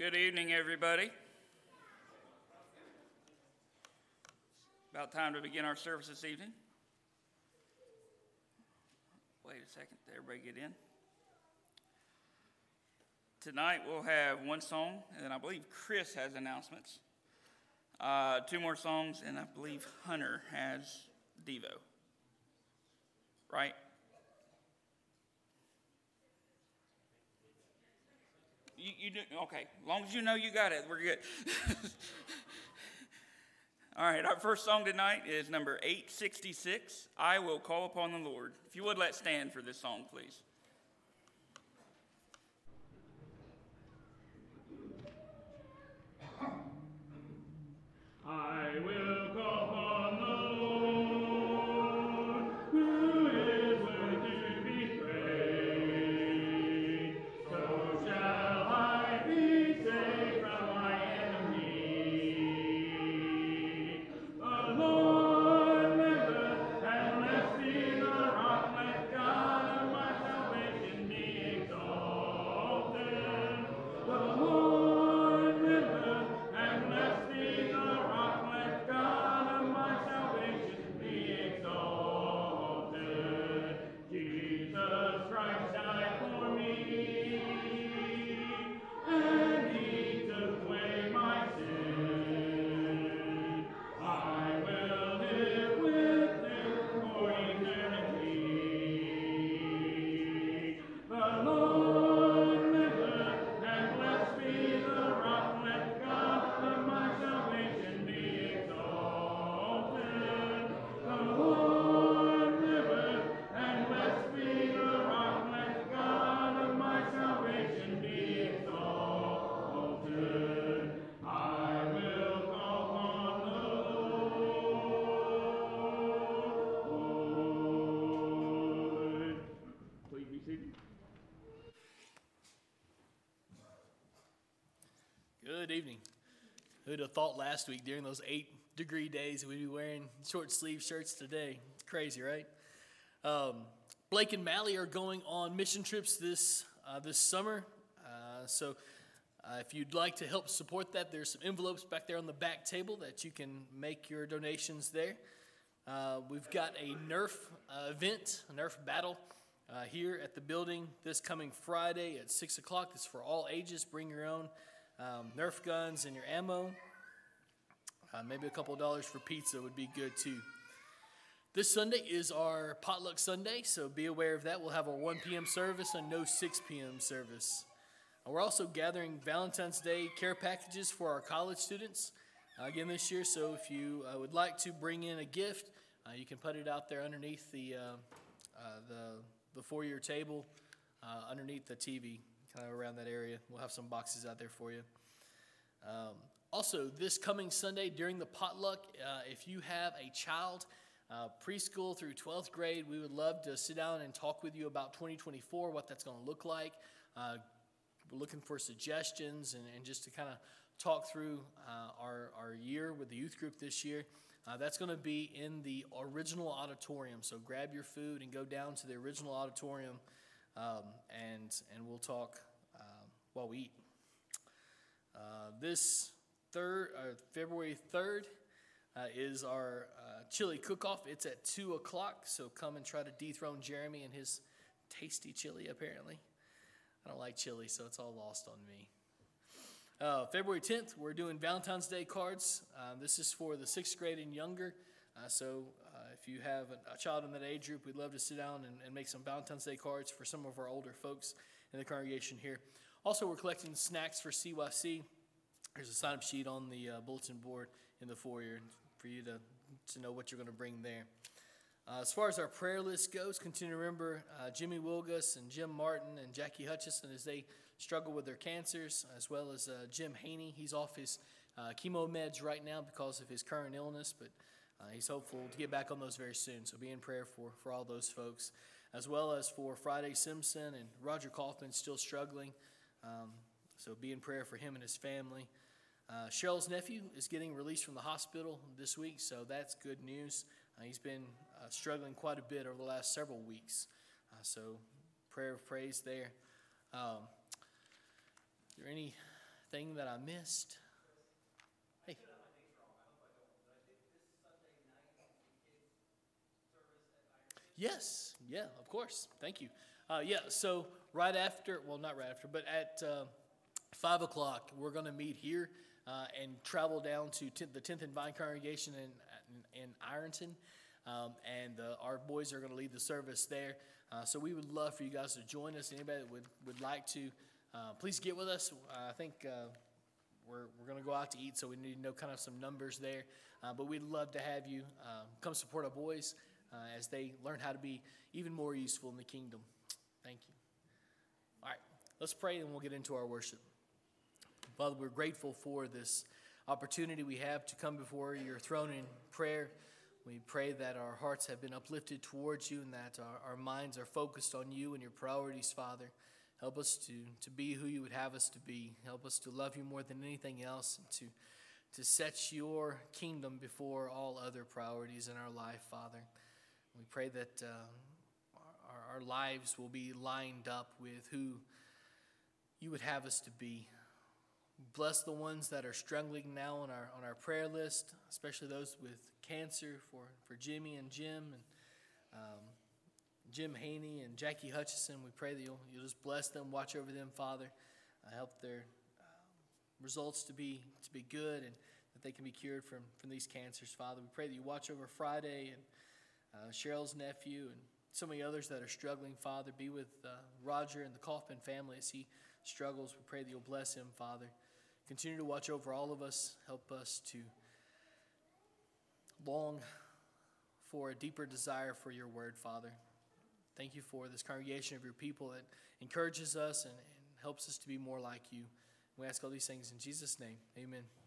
Good evening, everybody. About time to begin our service this evening. Wait a second, did everybody get in. Tonight we'll have one song, and then I believe Chris has announcements. Uh, two more songs, and I believe Hunter has Devo. Right? You, you do, okay. As long as you know you got it, we're good. All right, our first song tonight is number 866 I Will Call Upon the Lord. If you would let stand for this song, please. I will Good evening. Who'd have thought last week during those eight degree days we'd be wearing short sleeve shirts today? Crazy, right? Um, Blake and Mally are going on mission trips this uh, this summer. Uh, so uh, if you'd like to help support that, there's some envelopes back there on the back table that you can make your donations there. Uh, we've got a Nerf uh, event, a Nerf battle. Uh, here at the building this coming Friday at 6 o'clock. It's for all ages. Bring your own um, Nerf guns and your ammo. Uh, maybe a couple dollars for pizza would be good too. This Sunday is our potluck Sunday, so be aware of that. We'll have a 1 p.m. service and no 6 p.m. service. Uh, we're also gathering Valentine's Day care packages for our college students uh, again this year. So if you uh, would like to bring in a gift, uh, you can put it out there underneath the uh, the the four-year table, underneath the TV kind of around that area. We'll have some boxes out there for you. Um, also, this coming Sunday during the potluck, uh, if you have a child, uh, preschool through 12th grade, we would love to sit down and talk with you about 2024, what that's going to look like. Uh, we're looking for suggestions and, and just to kind of talk through uh, our, our year with the youth group this year. Uh, that's going to be in the original auditorium. So grab your food and go down to the original auditorium um, and, and we'll talk um, while we eat. Uh, this third, uh, February 3rd uh, is our uh, chili cook-off. It's at 2 o'clock, so come and try to dethrone Jeremy and his tasty chili, apparently. I don't like chili, so it's all lost on me. Uh, February 10th, we're doing Valentine's Day cards. Uh, this is for the sixth grade and younger. So if you have a, child in that age group, we'd love to sit down and, and make some Valentine's Day cards for some of our older folks in the congregation here. Also, we're collecting snacks for CYC. There's a sign up sheet on the uh, bulletin board in the foyer for you to, to know what you're going to bring there. Uh, as far as our prayer list goes, continue to remember uh, Jimmy Wilgus and Jim Martin and Jackie Hutchison as they struggle with their cancers, as well as uh, Jim Haney. He's off his uh, chemo meds right now because of his current illness, but uh, he's hopeful to get back on those very soon. So be in prayer for, for all those folks, as well as for Friday Simpson and Roger Kaufman still struggling. Um, so be in prayer for him and his family. Uh, Cheryl's nephew is getting released from the hospital this week, so that's good news. Uh, he's been uh, struggling quite a bit over the last several weeks. Uh, so prayer of praise there. Um, are there any thing that I missed? Hey. Yes, yeah, of course. Thank you. Uh, yeah, so right after, well, not right after, but at uh, 5 o'clock, we're going to meet here uh, and travel down to the 10th and Vine congregation in, in, in Ironton. Um, and our boys are going to lead the service there. Uh, so we would love for you guys to join us. Anybody that would, would like to, uh, please get with us. I think uh, we're, we're going to go out to eat, so we need to know kind of some numbers there. Uh, but we'd love to have you um, come support our boys uh, as they learn how to be even more useful in the kingdom. Thank you. All right, let's pray and we'll get into our worship. Father, we're grateful for this opportunity we have to come before your throne in prayer. We pray that our hearts have been uplifted towards you and that our, our minds are focused on you and your priorities, Father. Help us to, to be who you would have us to be. Help us to love you more than anything else and to, to set your kingdom before all other priorities in our life, Father. We pray that uh, our, our lives will be lined up with who you would have us to be. Bless the ones that are struggling now on our on our prayer list, especially those with cancer for, for Jimmy and Jim and um, Jim Haney and Jackie Hutchison. We pray that you'll, you'll just bless them, watch over them, Father, uh, help their uh, results to be to be good and that they can be cured from from these cancers, Father. We pray that you watch over Friday and uh, Cheryl's nephew and so many others that are struggling, Father. Be with uh, Roger and the Kaufman family as he struggles. We pray that you'll bless him, Father. Continue to watch over all of us. Help us to long for a deeper desire for your word, Father. Thank you for this congregation of your people that encourages us and, and helps us to be more like you. We ask all these things in Jesus' name. Amen.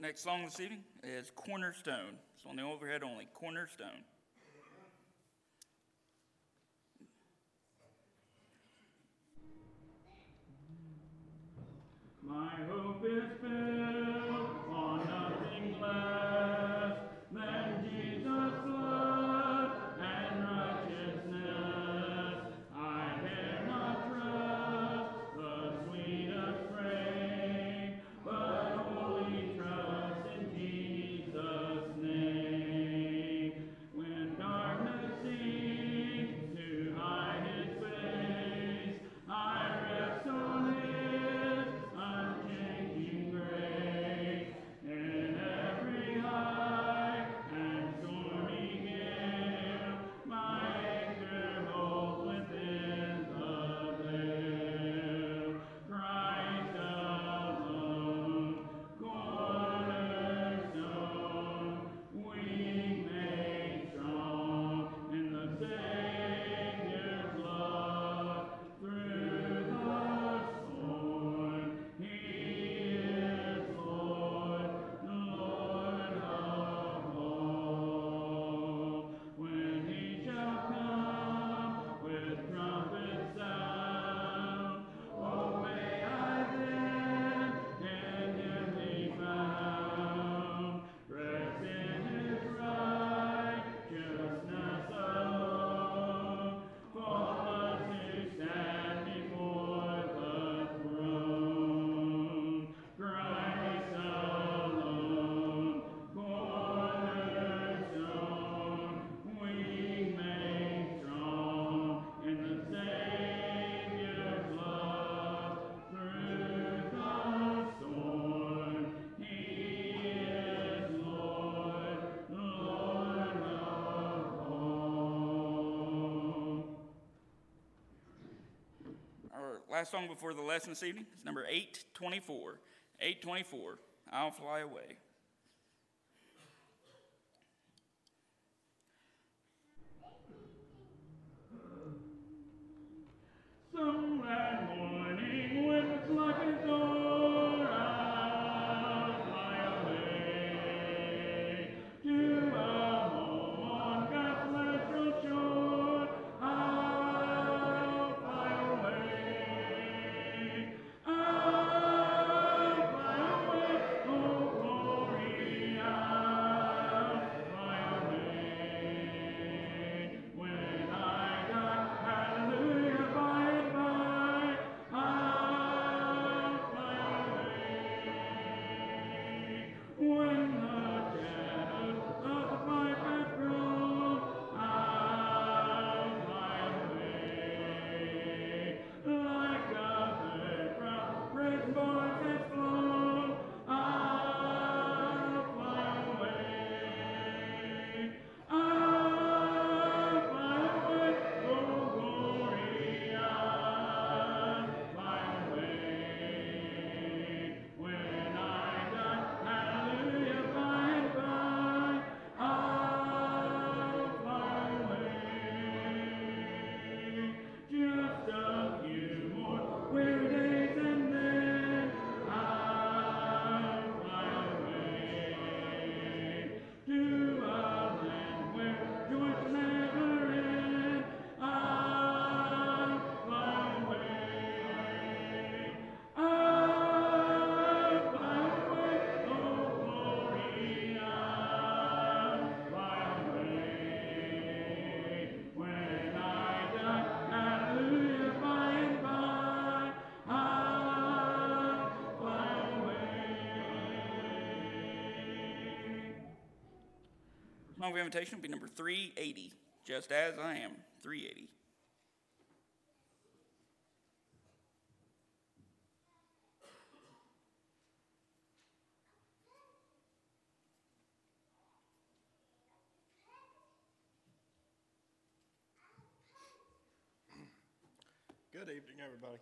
Next song this evening is Cornerstone. It's on the overhead only. Cornerstone. My hope is built last song before the lesson this evening is number 824. 824, I'll Fly Away. Song of invitation will be number 380, Just As I Am, 380. Good evening, everybody.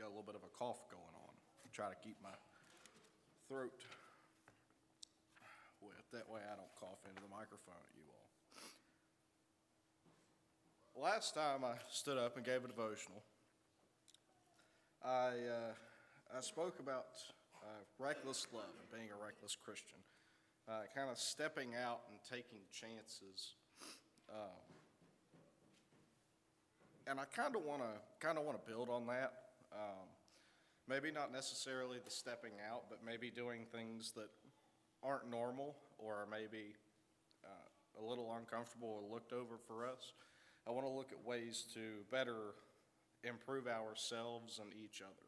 Got a little bit of a cough going on. I'll try to keep my throat wet. That way I don't cough into the microphone at you all. Last time I stood up and gave a devotional, I, uh, I spoke about uh, reckless love and being a reckless Christian uh, kind of stepping out and taking chances. Um, and I kind of want to kind of want to build on that. Um, maybe not necessarily the stepping out, but maybe doing things that aren't normal or maybe uh, a little uncomfortable or looked over for us. I want to look at ways to better improve ourselves and each other.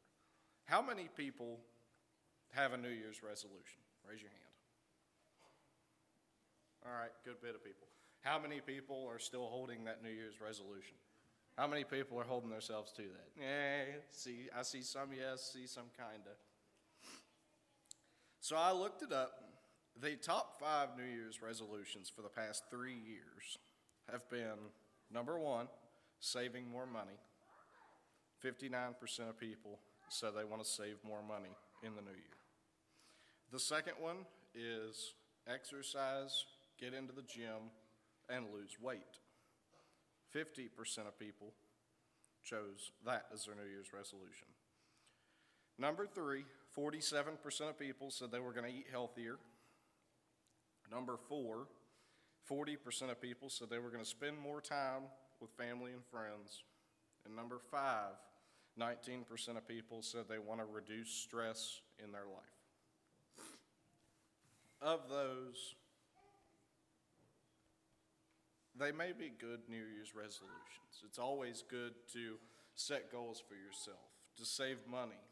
How many people have a New Year's resolution? Raise your hand. All right, good bit of people. How many people are still holding that New Year's resolution? How many people are holding themselves to that? Yeah, see, I see some yes, see some kinda. So I looked it up. The top five New Year's resolutions for the past three years have been number one, saving more money. 59% of people said they want to save more money in the new year. The second one is exercise get into the gym, and lose weight. 50% of people chose that as their New Year's resolution. Number three, 47% of people said they were going to eat healthier. Number four, 40% of people said they were going to spend more time with family and friends. And number five, 19% of people said they want to reduce stress in their life. Of those, they may be good New Year's resolutions. It's always good to set goals for yourself, to save money,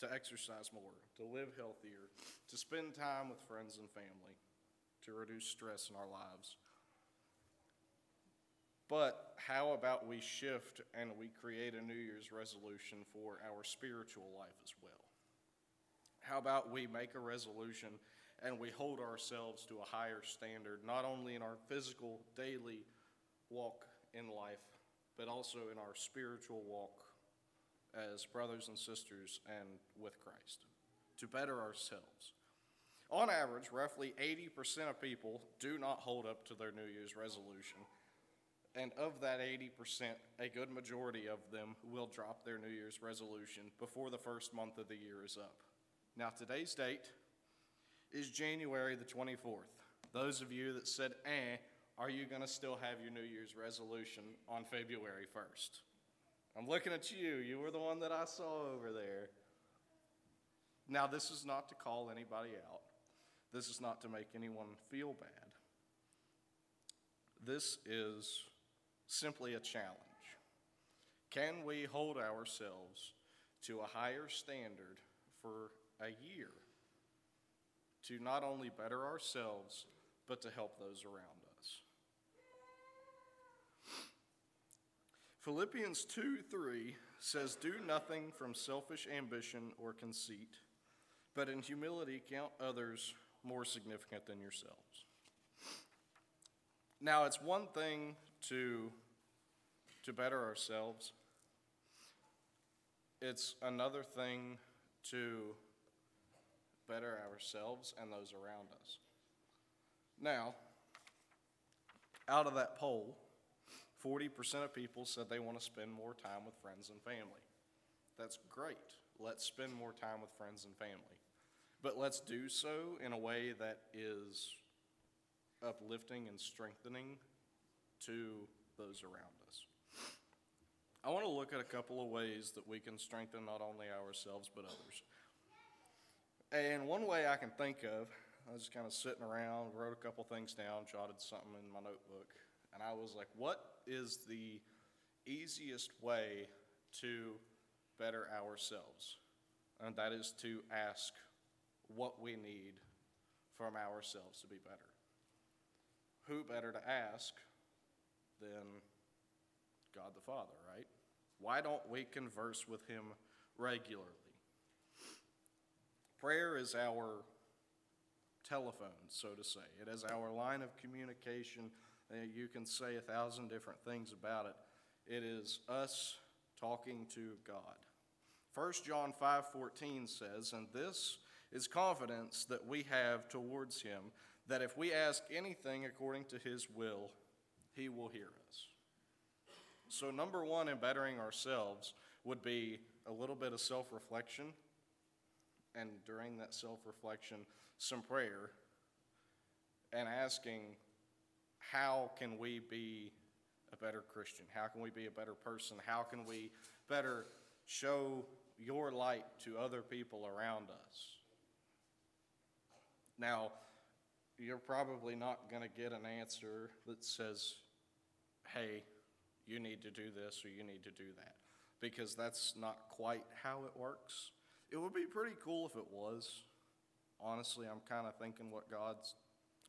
to exercise more, to live healthier, to spend time with friends and family, to reduce stress in our lives. But how about we shift and we create a New Year's resolution for our spiritual life as well? How about we make a resolution and we hold ourselves to a higher standard, not only in our physical daily walk in life, but also in our spiritual walk as brothers and sisters and with Christ, to better ourselves. On average, roughly 80% of people do not hold up to their New Year's resolution. And of that 80%, a good majority of them will drop their New Year's resolution before the first month of the year is up. Now, today's date is January the 24th. Those of you that said, eh, are you going to still have your New Year's resolution on February 1st? I'm looking at you. You were the one that I saw over there. Now, this is not to call anybody out, this is not to make anyone feel bad. This is simply a challenge. Can we hold ourselves to a higher standard for a year? To not only better ourselves, but to help those around us. Philippians 2 3 says, Do nothing from selfish ambition or conceit, but in humility count others more significant than yourselves. Now, it's one thing to, to better ourselves, it's another thing to better ourselves and those around us. Now, out of that poll, 40% of people said they want to spend more time with friends and family. That's great. Let's spend more time with friends and family. But let's do so in a way that is uplifting and strengthening to those around us. I want to look at a couple of ways that we can strengthen not only ourselves but others. And one way I can think of, I was just kind of sitting around, wrote a couple things down, jotted something in my notebook, and I was like, what is the easiest way to better ourselves? and that is to ask what we need from ourselves to be better. Who better to ask than God the Father, right? Why don't we converse with Him regularly? Prayer is our telephone, so to say. It is our line of communication. Uh, you can say a thousand different things about it. It is us talking to God. 1 John 5:14 says, "And this is confidence that we have towards him, that if we ask anything according to his will, he will hear us." So number 1 in bettering ourselves would be a little bit of self-reflection and during that self-reflection some prayer and asking how can we be a better Christian? How can we be a better person? How can we better show your light to other people around us? Now, you're probably not going to get an answer that says, hey, you need to do this or you need to do that, because that's not quite how it works. It would be pretty cool if it was. Honestly, I'm kind of thinking what God's,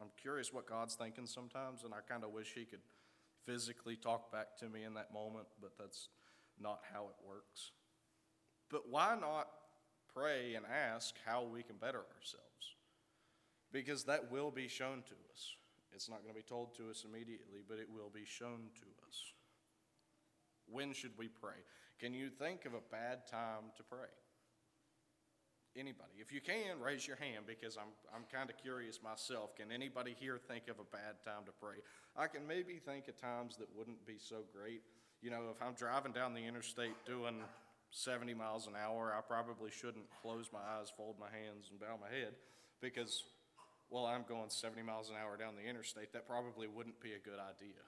I'm curious what God's thinking sometimes, and I kind of wish He could physically talk back to me in that moment, but that's not how it works. But why not pray and ask how we can better ourselves? Because that will be shown to us. It's not going to be told to us immediately, but it will be shown to us. When should we pray? Can you think of a bad time to pray? Anybody? If you can, raise your hand because I'm, I'm kind of curious myself. Can anybody here think of a bad time to pray? I can maybe think of times that wouldn't be so great. You know, if I'm driving down the interstate doing 70 miles an hour, I probably shouldn't close my eyes, fold my hands, and bow my head because, well, I'm going 70 miles an hour down the interstate. That probably wouldn't be a good idea.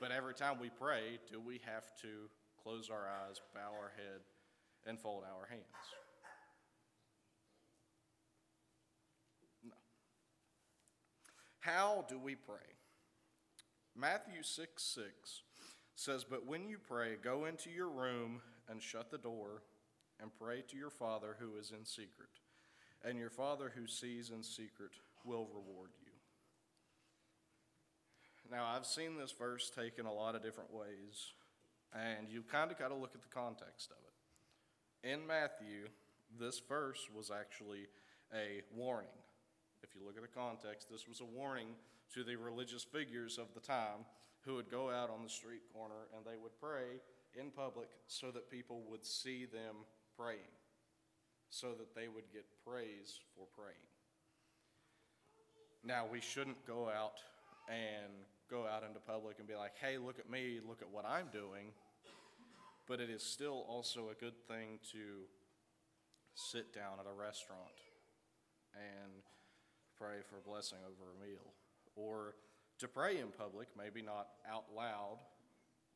But every time we pray, do we have to close our eyes, bow our head, and fold our hands? How do we pray? Matthew 6 6 says, But when you pray, go into your room and shut the door and pray to your Father who is in secret. And your Father who sees in secret will reward you. Now, I've seen this verse taken a lot of different ways, and you've kind of got to look at the context of it. In Matthew, this verse was actually a warning. If you look at the context, this was a warning to the religious figures of the time who would go out on the street corner and they would pray in public so that people would see them praying, so that they would get praise for praying. Now, we shouldn't go out and go out into public and be like, hey, look at me, look at what I'm doing. But it is still also a good thing to sit down at a restaurant and pray for a blessing over a meal. Or to pray in public, maybe not out loud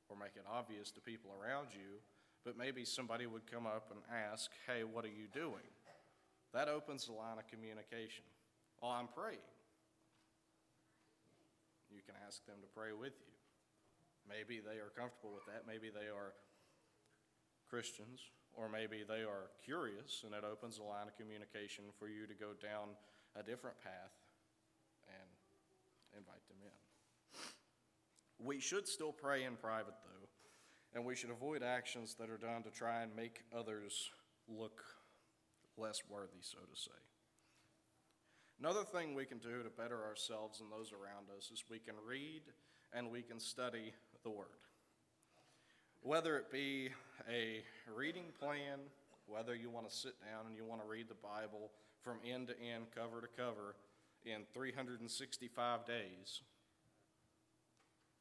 or make it obvious to people around you, but maybe somebody would come up and ask, hey, what are you doing? That opens the line of communication. Well, I'm praying. You can ask them to pray with you. Maybe they are comfortable with that. Maybe they are Christians, or maybe they are curious, and it opens a line of communication for you to go down a different path and invite them in. We should still pray in private, though, and we should avoid actions that are done to try and make others look less worthy, so to say. Another thing we can do to better ourselves and those around us is we can read and we can study the Word. Whether it be a reading plan, whether you want to sit down and you want to read the Bible from end to end, cover to cover, in 365 days,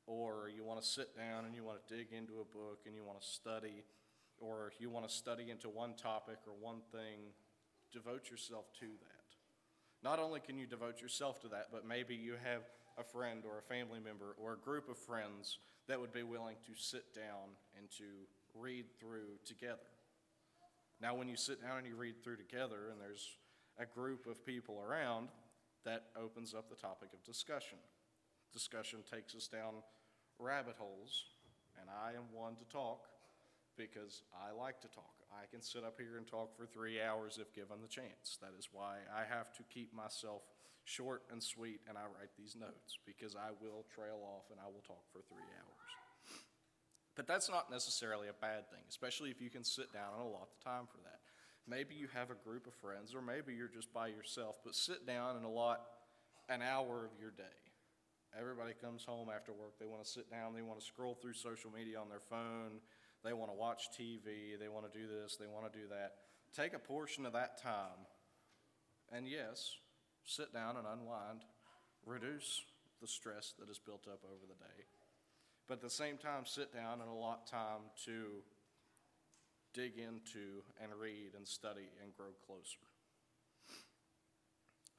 or you want to sit down and you want to dig into a book and you want to study, or you want to study into one topic or one thing, devote yourself to that. Not only can you devote yourself to that, but maybe you have a friend or a family member or a group of friends that would be willing to sit down and to read through together. Now, when you sit down and you read through together and there's a group of people around, that opens up the topic of discussion. Discussion takes us down rabbit holes, and I am one to talk because I like to talk. I can sit up here and talk for three hours if given the chance. That is why I have to keep myself short and sweet and I write these notes because I will trail off and I will talk for three hours. But that's not necessarily a bad thing, especially if you can sit down and allot the time for that. Maybe you have a group of friends, or maybe you're just by yourself, but sit down and allot an hour of your day. Everybody comes home after work, they want to sit down, they want to scroll through social media on their phone, they want to watch TV, they want to do this, they want to do that. Take a portion of that time, and yes, sit down and unwind, reduce the stress that is built up over the day but at the same time sit down and allot time to dig into and read and study and grow closer.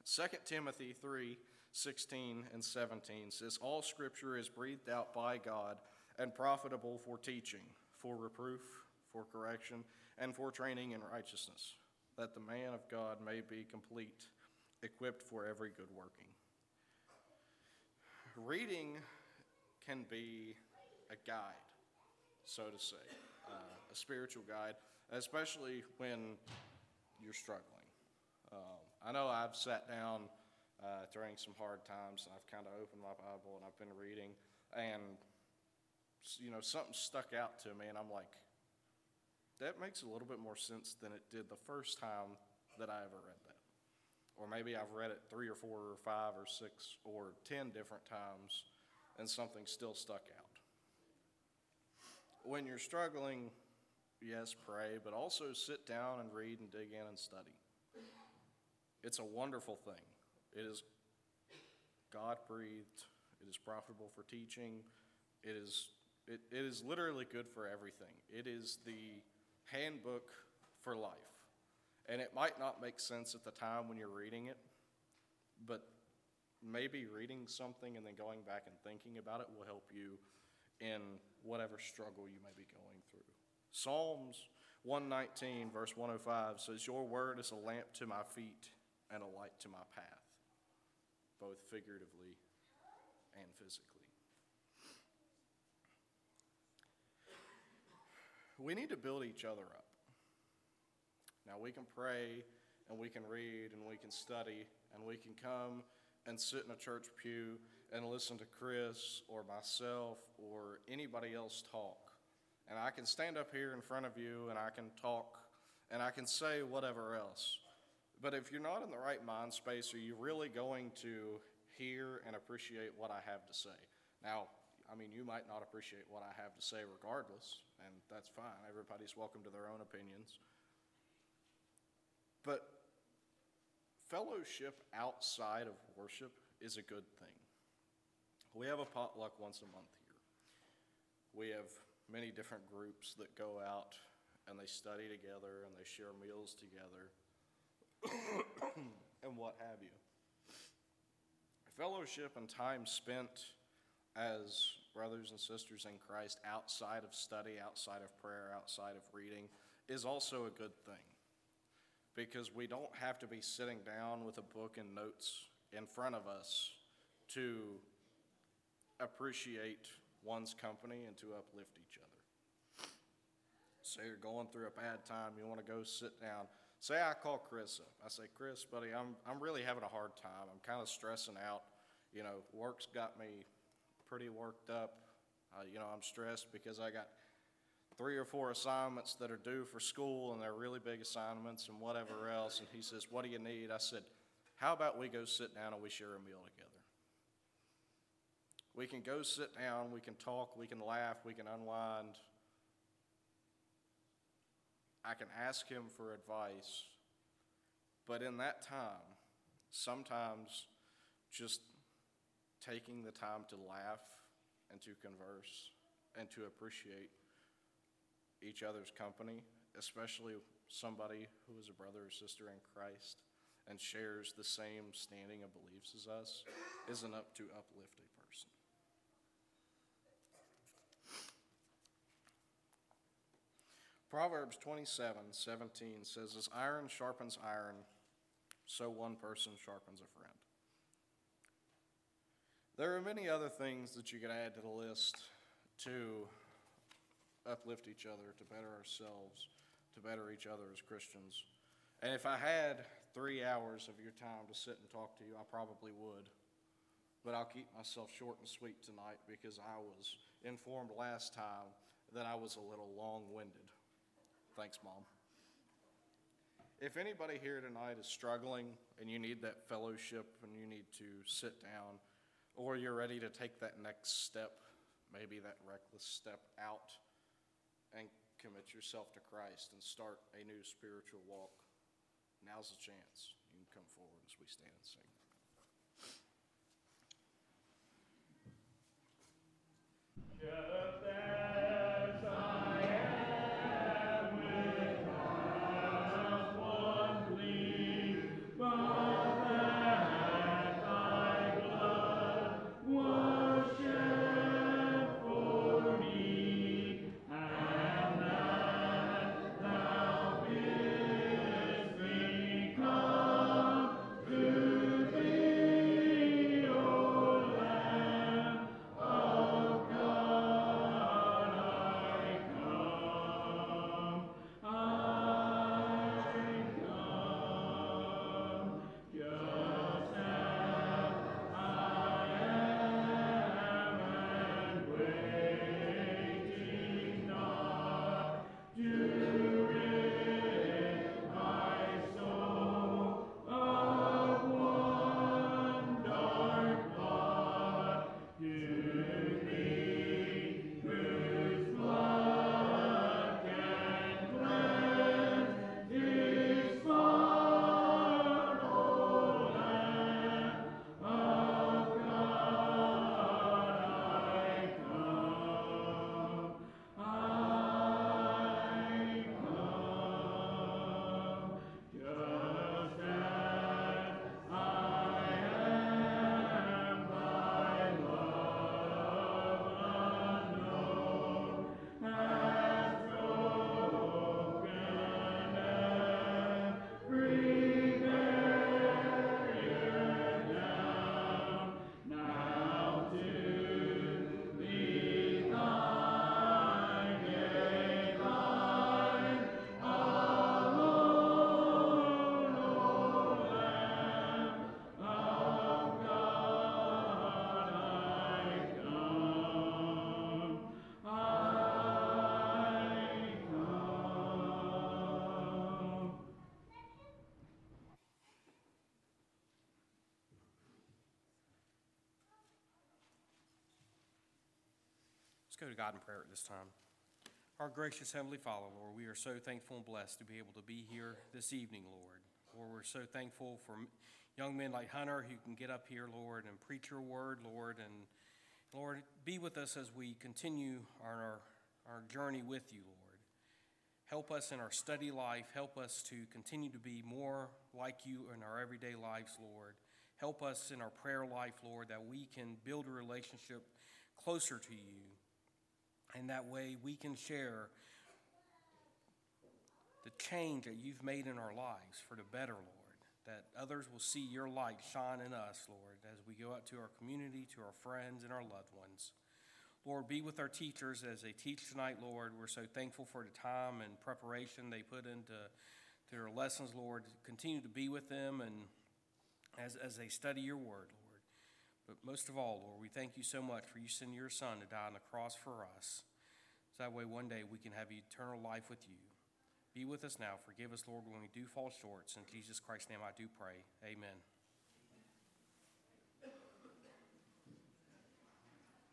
2 Timothy 3 16 and 17 says, All scripture is breathed out by God and profitable for teaching, for reproof, for correction, and for training in righteousness, that the man of God may be complete, equipped for every good working. Reading can be a guide, so to say, uh, a spiritual guide, especially when you're struggling. Um, I know I've sat down uh, during some hard times, and I've kind of opened my Bible and I've been reading, and you know something stuck out to me, and I'm like, that makes a little bit more sense than it did the first time that I ever read that. Or maybe I've read it three or four or five or six or ten different times, and something still stuck out. When you're struggling, yes, pray, but also sit down and read and dig in and study. It's a wonderful thing. It is God breathed, it is profitable for teaching, it is, it, it is literally good for everything. It is the handbook for life. And it might not make sense at the time when you're reading it, but maybe reading something and then going back and thinking about it will help you in whatever struggle you may be going through. Psalms 119, verse 105 says, Your word is a lamp to my feet and a light to my path, both figuratively and physically. We need to build each other up. Now, we can pray and we can read and we can study and we can come and sit in a church pew and listen to Chris or myself or anybody else talk. And I can stand up here in front of you and I can talk and I can say whatever else. But if you're not in the right mind space, are you really going to hear and appreciate what I have to say? Now, I mean, you might not appreciate what I have to say regardless, and that's fine. Everybody's welcome to their own opinions. But fellowship outside of worship is a good thing. We have a potluck once a month here. We have many different groups that go out and they study together and they share meals together and what have you. Fellowship and time spent as brothers and sisters in Christ outside of study, outside of prayer, outside of reading is also a good thing because we don't have to be sitting down with a book and notes in front of us to appreciate one's company and to uplift each other. Say you're going through a bad time, you want to go sit down. Say I call Chris up. I say, Chris, buddy, I'm, I'm really having a hard time. I'm kind of stressing out. You know, work's got me pretty worked up. Uh, you know, I'm stressed because I got three or four assignments that are due for school and they're really big assignments and whatever else. And he says, What do you need? I said, How about we go sit down and we share a meal together? We can go sit down, we can talk, we can laugh, we can unwind. I can ask him for advice. But in that time, sometimes just taking the time to laugh and to converse and to appreciate each other's company, especially somebody who is a brother or sister in Christ and shares the same standing of beliefs as us, isn't up to uplift a person. Proverbs 27 17 says, As iron sharpens iron, so one person sharpens a friend. There are many other things that you could add to the list to uplift each other, to better ourselves, to better each other as Christians. And if I had three hours of your time to sit and talk to you, I probably would. But I'll keep myself short and sweet tonight because I was informed last time that I was a little long-winded. Thanks, Mom. If anybody here tonight is struggling and you need that fellowship and you need to sit down, or you're ready to take that next step, maybe that reckless step out and commit yourself to Christ and start a new spiritual walk, now's the chance. You can come forward as we stand and sing. Just as go to God in prayer at this time. Our gracious Heavenly Father, Lord, we are so thankful and blessed to be able to be here this evening, Lord. Lord, we're so thankful for young men like Hunter who can get up here, Lord, and preach your word, Lord. And Lord, be with us as we continue on our, our journey with you, Lord. Help us in our study life. Help us to continue to be more like you in our everyday lives, Lord. Help us in our prayer life, Lord, that we can build a relationship closer to you. And that way we can share the change that you've made in our lives for the better, Lord. That others will see your light shine in us, Lord, as we go out to our community, to our friends, and our loved ones. Lord, be with our teachers as they teach tonight, Lord. We're so thankful for the time and preparation they put into their lessons, Lord. Continue to be with them and as, as they study your word, Lord. But most of all, Lord, we thank you so much for you sending your Son to die on the cross for us. So that way one day we can have eternal life with you. Be with us now. Forgive us, Lord, when we do fall short. In Jesus Christ's name I do pray. Amen.